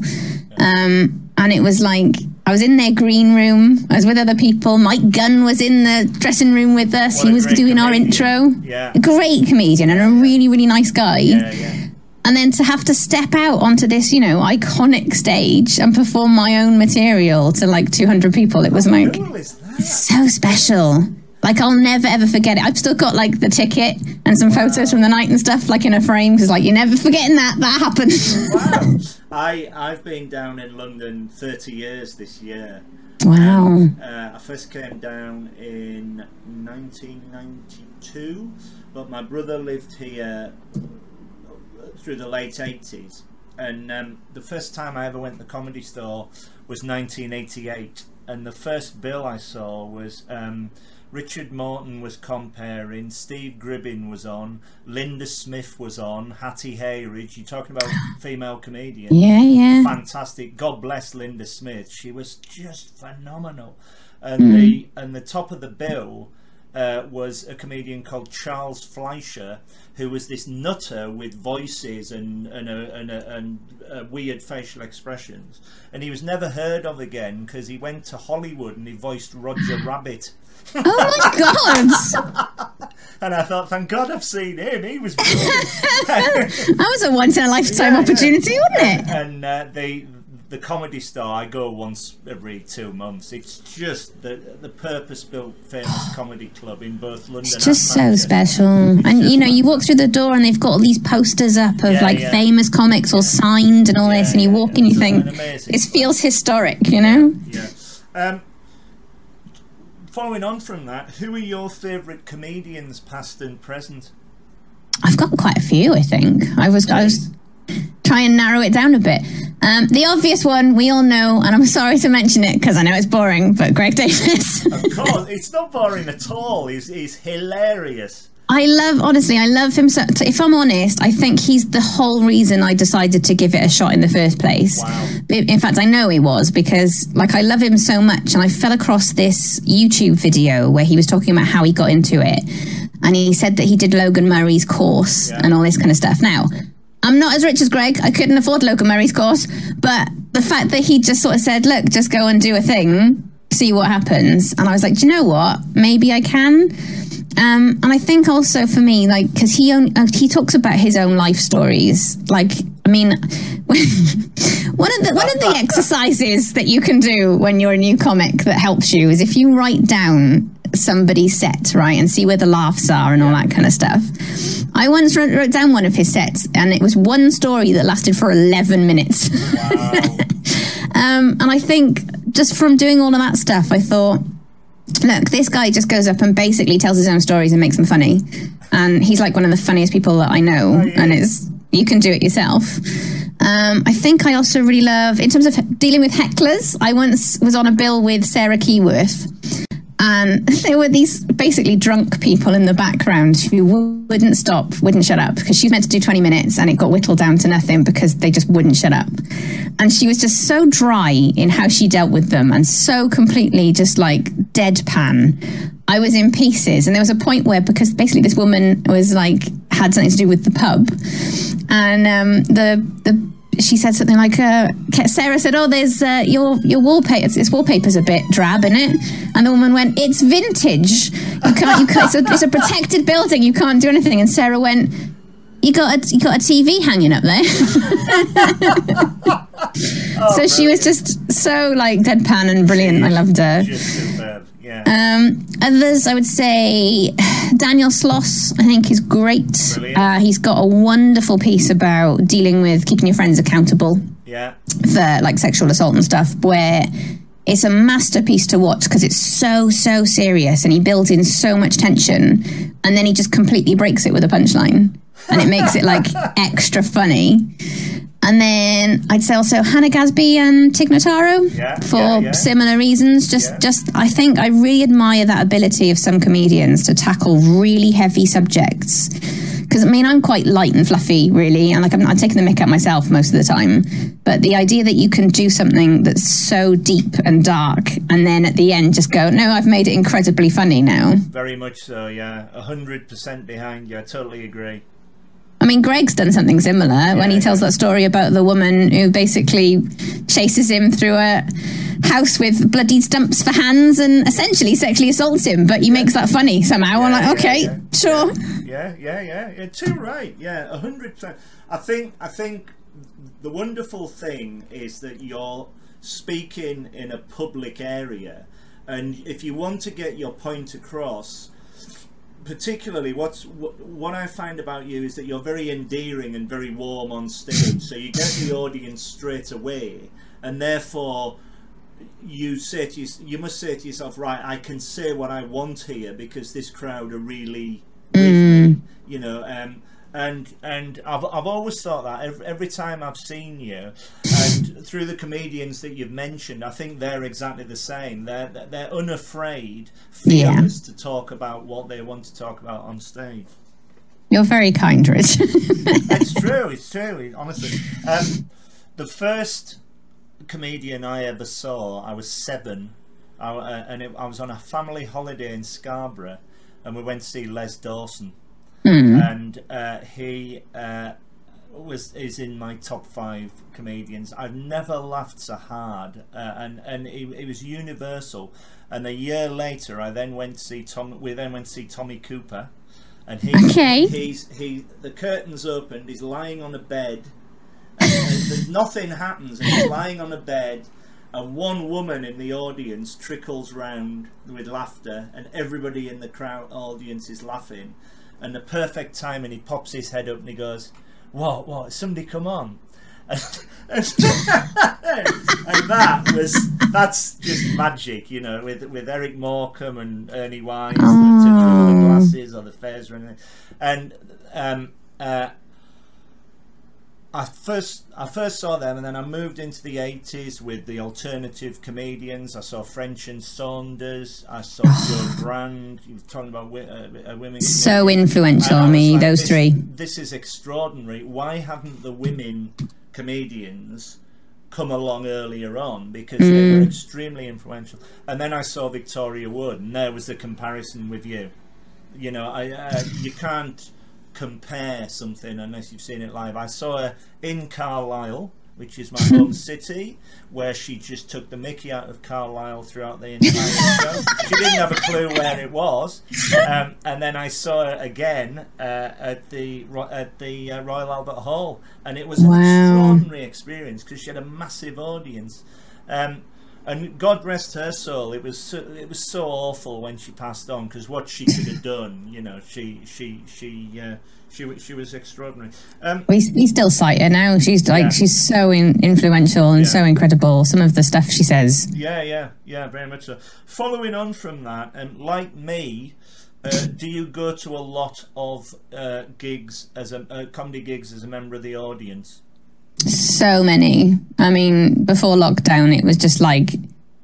um, and it was like I was in their green room. I was with other people. Mike Gunn was in the dressing room with us. What he was doing comedian. our intro. Yeah. A great comedian and a really, really nice guy. Yeah, yeah. And then to have to step out onto this, you know, iconic stage and perform my own material to like 200 people, it was like cool so special. Like I'll never ever forget it. I've still got like the ticket and some photos from the night and stuff, like in a frame, because like you're never forgetting that that happened. wow. I I've been down in London 30 years this year. Wow. Uh, I first came down in 1992, but my brother lived here through the late 80s. And um, the first time I ever went to the comedy store was 1988. And the first bill I saw was um, Richard Morton was comparing, Steve Gribbin was on, Linda Smith was on, Hattie Hayridge. You're talking about female comedian. Yeah, yeah. Fantastic. God bless Linda Smith. She was just phenomenal. And mm. the and the top of the bill uh, was a comedian called Charles Fleischer, who was this nutter with voices and and, a, and, a, and uh, weird facial expressions, and he was never heard of again because he went to Hollywood and he voiced Roger Rabbit. Oh my god! and I thought, thank God I've seen him. He was that was a once in a lifetime yeah, opportunity, yeah. wasn't it? And uh, they the comedy star I go once every two months. It's just the the purpose built famous comedy club in both London. It's just so special, and you know you walk through the door and they've got all these posters up of yeah, like yeah. famous comics or signed and all yeah, this, and you walk and you think it feels historic, you know. Yeah. Um, following on from that, who are your favourite comedians, past and present? I've got quite a few. I think I was I was try and narrow it down a bit. Um, the obvious one we all know, and I'm sorry to mention it because I know it's boring, but Greg Davies. of course, it's not boring at all. He's, he's hilarious. I love, honestly, I love him. So, if I'm honest, I think he's the whole reason I decided to give it a shot in the first place. Wow. In fact, I know he was because, like, I love him so much. And I fell across this YouTube video where he was talking about how he got into it and he said that he did Logan Murray's course Yeah. and all this kind of stuff. Now, I'm not as rich as Greg. I couldn't afford Logan Murray's course, but the fact that he just sort of said, "Look, just go and do a thing, see what happens," and I was like, "Do you know what? Maybe I can." Um, and I think also for me, like, because he uh, he talks about his own life stories. Like, I mean, one of the one of the exercises that you can do when you're a new comic that helps you is if you write down somebody's set, right, and see where the laughs are and all that kind of stuff. I once wrote, wrote down one of his sets, and it was one story that lasted for 11 minutes. um, and I think just from doing all of that stuff, I thought, look, this guy just goes up and basically tells his own stories and makes them funny. And he's like one of the funniest people that I know, and it's you can do it yourself. Um, I think I also really love, in terms of dealing with hecklers, I once was on a bill with Sarah Keyworth, and there were these basically drunk people in the background who wouldn't stop, wouldn't shut up because she meant to do 20 minutes and it got whittled down to nothing because they just wouldn't shut up. And she was just so dry in how she dealt with them and so completely just like deadpan. I was in pieces. And there was a point where, because basically this woman was like, had something to do with the pub. And um, the, the, she said something like, uh, Sarah said, "Oh, there's uh, your your wallpaper. This wallpaper's a bit drab, isn't it?" And the woman went, "It's vintage. You can't. You can't. It's a, it's a protected building. You can't do anything." And Sarah went, "You got a you got a TV hanging up there." so she was just so like deadpan and brilliant. I loved her. Just superb. Yeah. Um, others, I would say Daniel Sloss, I think is great. Uh, he's got a wonderful piece about dealing with keeping your friends accountable yeah. for like sexual assault and stuff, where it's a masterpiece to watch because it's so, so serious and he builds in so much tension and then he just completely breaks it with a punchline and it makes it like extra funny. And then I'd say also Hannah Gadsby and Tig Notaro Yeah, for yeah, yeah. similar reasons. Just, just I think I really admire that ability of some comedians to tackle really heavy subjects. Because I mean, I'm quite light and fluffy, really, and like I'm, I'm taking the mick out myself most of the time. But the idea that you can do something that's so deep and dark, and then at the end just go, "No, I've made it incredibly funny now." Very much so. Yeah. A hundred percent behind you. I totally agree. I mean, Greg's done something similar when he Yeah, tells that story about the woman who basically chases him through a house with bloody stumps for hands and essentially sexually assaults him, but he makes that funny somehow. I'm like, okay, yeah. sure. Yeah, yeah, yeah. You're too right. Yeah, a hundred percent. I think. I think the wonderful thing is that you're speaking in a public area, and if you want to get your point across, particularly what's what, what I find about you is that you're very endearing and very warm on stage, so you get the audience straight away, and therefore you say to you, you must say to yourself, right, I can say what I want here because this crowd are really with me, you know. Um, and and I've, I've always thought that every, every time I've seen you, and through the comedians that you've mentioned, I think they're exactly the same. They're they're- unafraid, Yeah. fearless to talk about what they want to talk about on stage. You're very kind, Rich. it's true. It's true. Honestly, um, the first comedian I ever saw, I was seven, I, uh, and it, I was on a family holiday in Scarborough, and we went to see Les Dawson, and uh, he uh, was is in my top five comedians. I've never laughed so hard, uh, and and it, it was universal. And a year later, I then went to see Tom. We then went to see Tommy Cooper, and he Okay. he's he the curtains opened. He's lying on a bed. And, and nothing happens. And he's lying on a bed, and one woman in the audience trickles round with laughter, and everybody in the crowd audience is laughing. And the perfect time, and he pops his head up and he goes, "What? What? Somebody come on!" And, and, and that was that's just magic, you know, with with Eric Morecambe and Ernie Wise, touch the glasses or the fairs or anything, and um, uh, I first I first saw them, and then I moved into the eighties with the alternative comedians. I saw French and Saunders. I saw Jo Brand. You were talking about uh, uh, women. so influential on me, like, those this, three. This is extraordinary. Why haven't the women comedians come along earlier on? Because they Mm. were extremely influential. And then I saw Victoria Wood, and there was the comparison with you. you know, I uh, you can't compare something unless you've seen it live. I saw her in Carlisle, which is my home city, where she just took the Mickey out of Carlisle throughout the entire show. She didn't have a clue where it was, um, and then I saw her again uh, at the at the uh, Royal Albert Hall, and it was an Wow. extraordinary experience because she had a massive audience. Um, and God rest her soul. It was so, it was so awful when she passed on because what she could have done, you know, she she she uh, she she was extraordinary. Um, We, we still cite her now. She's like Yeah. she's so in, influential and Yeah. so incredible. Some of the stuff she says. yeah, yeah, yeah, very much so. Following on from that, and like me, uh, do you go to a lot of uh, gigs as a uh, comedy gigs as a member of the audience? So many. I mean, before lockdown, it was just like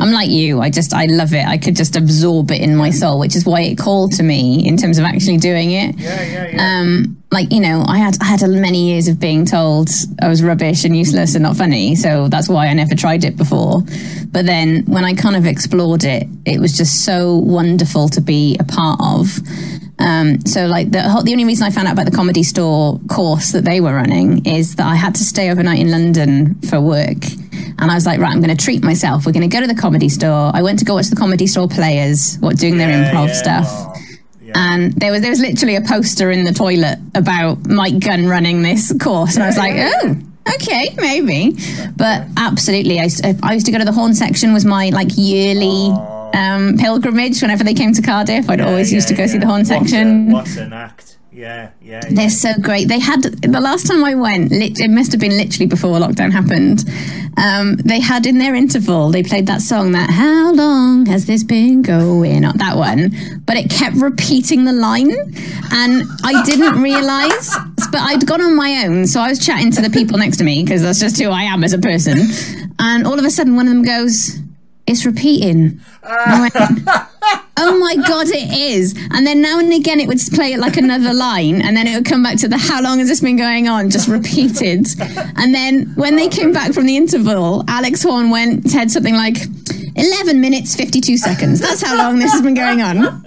I'm like you. I just I love it. I could just absorb it in my soul, which is why it called to me in terms of actually doing it. Yeah, yeah, yeah. Um, like you know, I had I had many years of being told I was rubbish and useless and not funny, so that's why I never tried it before. But then when I kind of explored it, it was just so wonderful to be a part of. Um, so like the the only reason I found out about the comedy store course that they were running is that I had to stay overnight in London for work. And I was like, right, I'm going to treat myself. We're going to go to the comedy store. I went to go watch the comedy store players, what doing their Yeah, improv yeah. stuff. Oh, yeah. And there was there was literally a poster in the toilet about Mike Gunn running this course, and I was like, oh. Okay, maybe, but absolutely. I, used- I used to go to the Horne Section. Was my like yearly um, pilgrimage whenever they came to Cardiff. I'd Yeah, always used to yeah, go see the Horne What a- section. What an act! Yeah, yeah. yeah. They're so great. They had the last time I went. Lit, it must have been literally before lockdown happened. Um, they had in their interval. They played that song. That how long has this been going on? That one, but it kept repeating the line, and I didn't realize. But I'd gone on my own, so I was chatting to the people next to me because that's just who I am as a person. And all of a sudden, one of them goes, "It's repeating." And Oh my god, it is. And then now and again, it would play it like another line, and then it would come back to the "How long has this been going on?" just repeated. And then when they came back from the interval, Alex Horne went said something like, 11 minutes 52 seconds. That's how long this has been going on.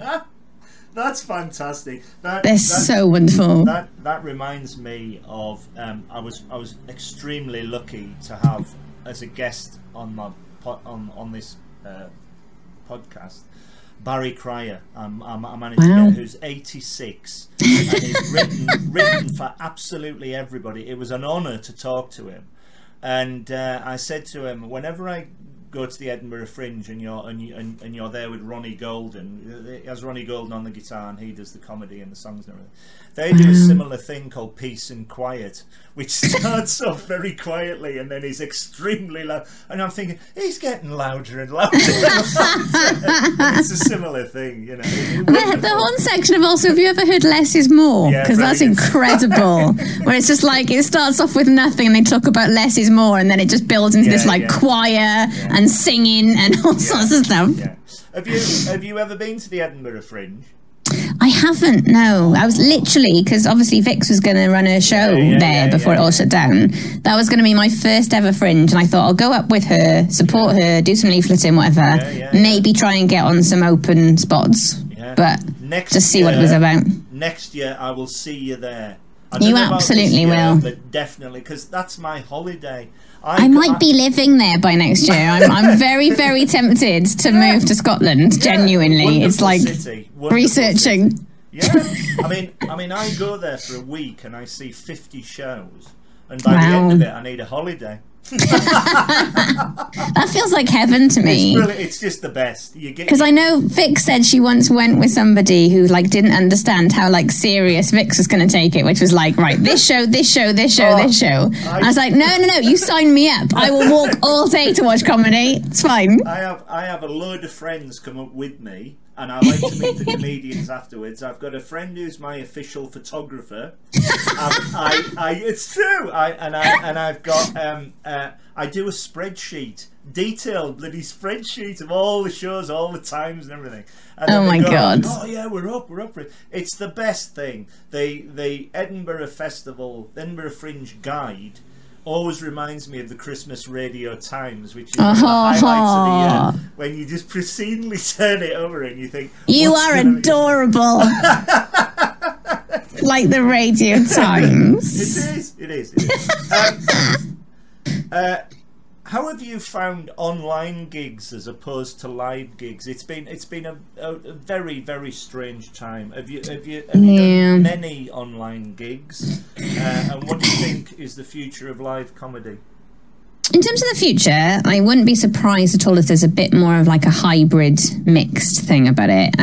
That's fantastic. That, They're that- so wonderful. that that reminds me of um, I was I was extremely lucky to have as a guest on my on on this uh, podcast Barry Cryer. Um, I, I managed Wow. to get who's 86 and he's written written for absolutely everybody. It was an honour to talk to him, and uh, I said to him whenever I go to the Edinburgh Fringe and you're and, you, and, and you're there with Ronnie Golden. He has Ronnie Golden on the guitar and he does the comedy and the songs and everything. They do a similar thing called Peace and Quiet, which starts off very quietly and then is extremely loud. And I'm thinking he's getting louder and louder. It's a similar thing, you know. The, the Horne Section of also, have you ever heard Less is More? Yeah, Because that's brilliant. incredible. Where it's just like, it starts off with nothing and they talk about less is more, and then it just builds into Yeah, this like yeah. choir and singing and all sorts of stuff. Yeah. Have you have you ever been to the Edinburgh Fringe? I haven't, no. I was literally, because obviously Vix was going to run a show Yeah, yeah, there yeah, before it all shut down. That was going to be my first ever fringe, and I thought I'll go up with her, support her, do some leafleting, whatever. Maybe try and get on some open spots. But Next just see what it was about. next year I will see you there. I You don't know about this absolutely year, will. but definitely because that's my holiday. I might be living there by next year. I'm, I'm very, very tempted to move to Scotland. Genuinely, it's like city, researching. city. Yeah, I mean, I mean, I go there for a week and I see fifty shows, and by the Wow. end of it, I need a holiday. That feels like heaven to me. It's, really, it's just the best. Because I know Vic said she once went with somebody who like didn't understand how like serious Vix was going to take it, which was like, right, this show, this show, this show, Oh, this show. I- I was like, no, no, no, you sign me up. I will walk all day to watch comedy. It's fine. I have I have a load of friends come up with me, and I like to meet the comedians afterwards. I've got a friend who's my official photographer. um, I, I, it's true. I and I and I've got um, uh, I do a spreadsheet, detailed bloody spreadsheet of all the shows, all the times, and everything. And Oh my go, God. Oh yeah, we're up, we're up. for it." It's the best thing. The the Edinburgh Festival, Edinburgh Fringe Guide always reminds me of the Christmas Radio Times, which is of the highlights of the year when you just pristinely turn it over and you think, You are adorable. like the Radio Times. It is. It is. It is. um, uh, how have you found online gigs as opposed to live gigs? It's been it's been a, a, a very very strange time. Have you have you, have you Yeah. done many online gigs? Uh, and what do you think is the future of live comedy? In terms of the future, I wouldn't be surprised at all if there's a bit more of like a hybrid mixed thing about it.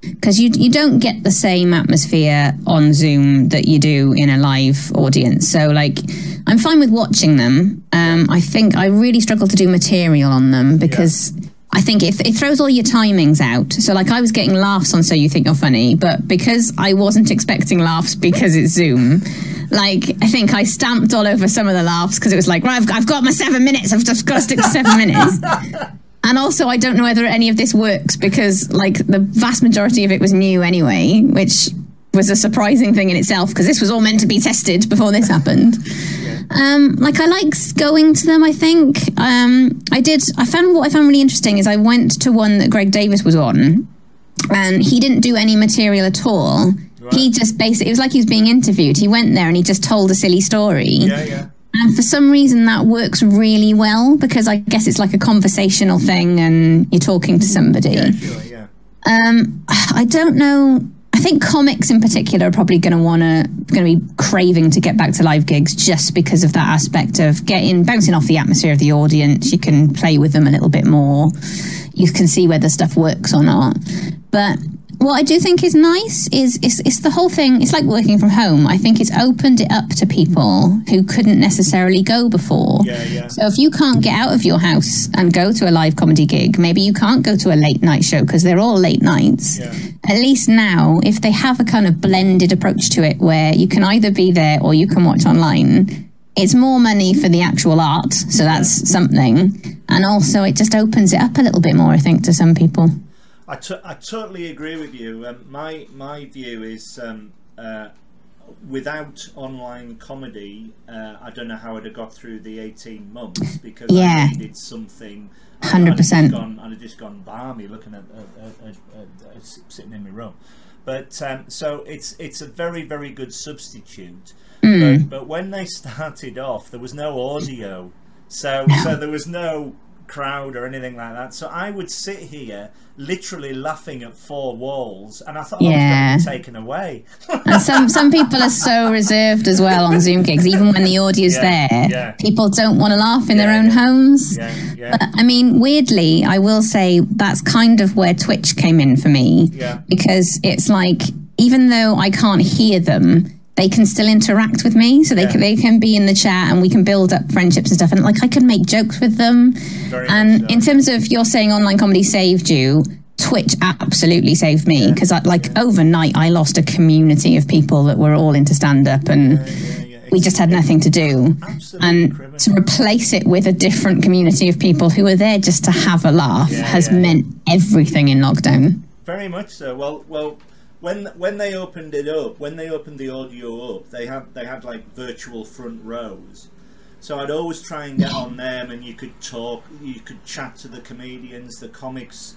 Because you you don't get the same atmosphere on Zoom that you do in a live audience. So like, I'm fine with watching them. Um, I think I really struggle to do material on them because. I think it, it throws all your timings out. So, like, I was getting laughs on So You Think You're Funny, but because I wasn't expecting laughs because it's Zoom, like, I think I stamped all over some of the laughs because it was like, right, I've, I've got my seven minutes. I've just got to stick to seven minutes. And also, I don't know whether any of this works because, like, the vast majority of it was new anyway, which was a surprising thing in itself because this was all meant to be tested before this happened. Um, like I like going to them. I think um, I did. I found what I found really interesting is I went to one that Greg Davies was on, and he didn't do any material at all. He just basically it was like he was being interviewed. He went there and he just told a silly story. Yeah, yeah. And for some reason, that works really well because I guess it's like a conversational thing and you're talking to somebody. Yeah, sure, yeah. Um, I don't know. I think comics in particular are probably going to want to going to be craving to get back to live gigs just because of that aspect of getting bouncing off the atmosphere of the audience. You can play with them a little bit more. You can see whether stuff works or not. But what I do think is nice is it's, it's the whole thing. It's like working from home. I think it's opened it up to people who couldn't necessarily go before. Yeah, yeah. So if you can't get out of your house and go to a live comedy gig, maybe you can't go to a late night show because they're all late nights. Yeah. At least now, if they have a kind of blended approach to it where you can either be there or you can watch online, it's more money for the actual art. So that's something. And also, it just opens it up a little bit more, I think, to some people. I, t- I totally agree with you. Um, my my view is um, uh, without online comedy, uh, I don't know how I'd have got through the eighteen months because Yeah. I needed something. I'd- I'd have just 100%. gone- I'd have just gone balmy looking at, at, at, at, sitting in my room. But um, so it's it's a very very good substitute. But, but when they started off, there was no audio, so so there was no crowd or anything like that. So I would sit here literally laughing at four walls, and I thought oh, I was Yeah. taken away. And some some people are so reserved as well on Zoom gigs, even when the audio's Yeah, there. yeah. People don't want to laugh in their own yeah. homes. yeah, yeah, I mean, weirdly, I will say that's kind of where Twitch came in for me. Yeah. Because it's like, even though I can't hear them, they can still interact with me. So they, Yeah. can, they can be in the chat and we can build up friendships and stuff. And like, I can make jokes with them. Very and so. in terms of you're saying online comedy saved you, Twitch absolutely saved me because I uh, like overnight I lost a community of people that were all into stand up and yeah, yeah. we just had nothing to do. Absolutely And criminal. to replace it with a different community of people who are there just to have a laugh Yeah, has yeah. meant everything in lockdown. Very much so. Well, well, when when they opened it up, when they opened the audio up, they had they had like virtual front rows. So I'd always try and get on them, and you could talk, you could chat to the comedians, the comics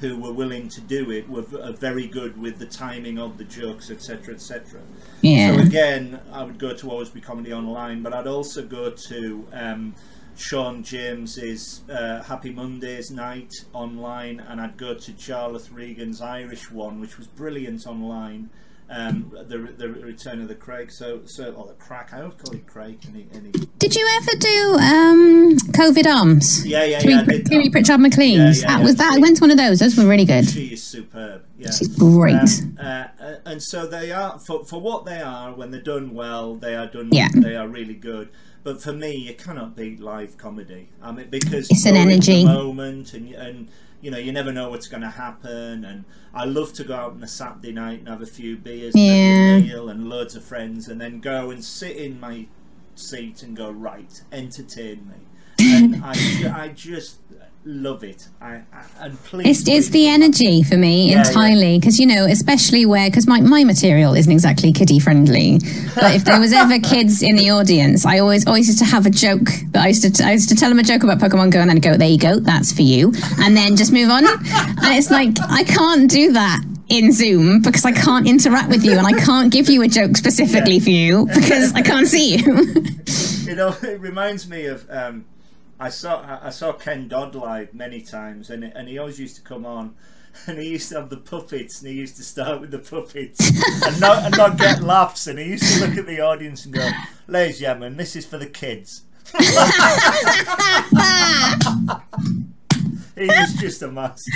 who were willing to do it were very good with the timing of the jokes, etc., etc. Yeah. So again, I would go to Always Be Comedy online, but I'd also go to um, Sean James's uh, Happy Mondays night online, and I'd go to Charlotte Regan's Irish one, which was brilliant online. Um, the the Return of the Craig, so so or the Crack, I always call it Craig. Any, any, Did you ever do um, COVID arms? yeah, yeah, Kiri, yeah. Kiri. Pritchard McLean's. Yeah, yeah, that was yeah. that. I went to one of those. Those were really good. She is superb. Yeah. She's great. Um, uh, uh, and so they are for for what they are. When they're done well, they are done. Yeah. They are really good. But for me, you cannot beat live comedy. I mean, because It's an energy. moment, and and you know you never know what's going to happen. And I love to go out on a Saturday night and have a few beers, and Yeah. a meal, and loads of friends, and then go and sit in my seat and go right, entertain me. And I, I just love it. I, I and please, It's, it's the energy for me Yeah, entirely because you know especially where because my, my material isn't exactly kiddie friendly but if there was ever kids in the audience I always always used to have a joke that I used to I used to tell them a joke about Pokemon Go and then go there you go that's for you and then just move on. And it's like I can't do that in Zoom because I can't interact with you and I can't give you a joke specifically for you because I can't see you. You know, it reminds me of um, I saw I saw Ken Dodd live many times, and and he always used to come on, and he used to have the puppets, and he used to start with the puppets, and not and not get laughs, and he used to look at the audience and go, "Ladies and gentlemen, this is for the kids." he was just a master.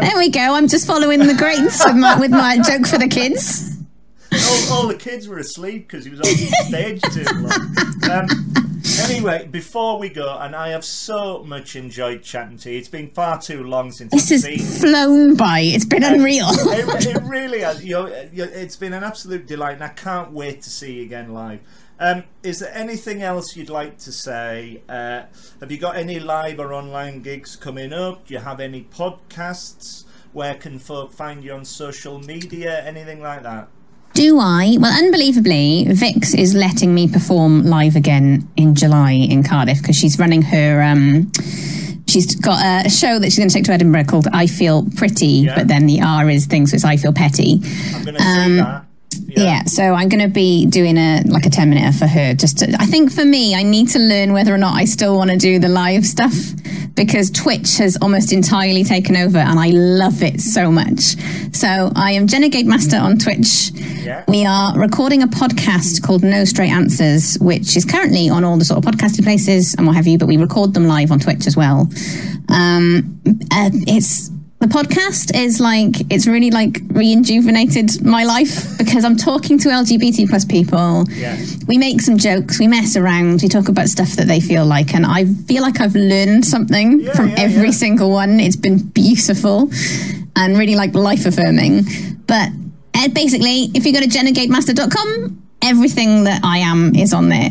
there we go I'm just following the greats with my with my joke for the kids all, all the kids were asleep because he was on stage too long. Um, anyway, before we go, and I have so much enjoyed chatting to you. It's been far too long since this I've has seen. flown by it's been unreal it, it really has. You know, you- it's been an absolute delight, and I can't wait to see you again live. Um, is there anything else you'd like to say? Uh, have you got any live or online gigs coming up? Do you have any podcasts? Where can folk find you on social media? Anything like that? Do I? Well, unbelievably, Vix is letting me perform live again in July in Cardiff because she's running her. Um, she's got a, show that she's going to take to Edinburgh called "I Feel Pretty," Yeah. but then the R is things, so it's "I Feel Petty." I'm going to see that. Yeah. so I'm going to be doing a like a 10 minute for her. Just to, I think for me, I need to learn whether or not I still want to do the live stuff because Twitch has almost entirely taken over, and I love it so much. So I am Jenegade Master on Twitch. Yeah. We are recording a podcast called No Straight Answers, which is currently on all the sort of podcasting places and what have you, but we record them live on Twitch as well. Um, uh, it's the podcast is like it's really like rejuvenated my life because I'm talking to LGBT plus people. Yeah. We make some jokes, we mess around, we talk about stuff that they feel like, and I feel like I've learned something Yeah, from yeah, every single one. It's been beautiful and really like life affirming. But uh, basically, if you go to jenegademaster.com, everything that I am is on there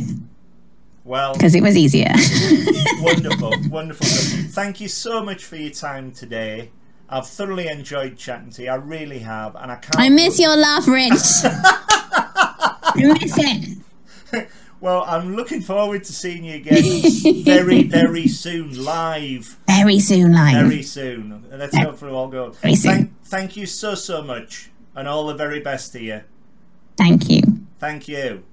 Well, because it was easier. wonderful, wonderful. Thank you so much for your time today. I've thoroughly enjoyed chatting to you. I really have, and I can't. I miss your laugh, Rich. I miss it. Well, I'm looking forward to seeing you again very, very soon, live. Very soon, live. Very soon. Let's hopefully all go. Very soon. Thank, thank you so, so much, and all the very best to you. Thank you. Thank you.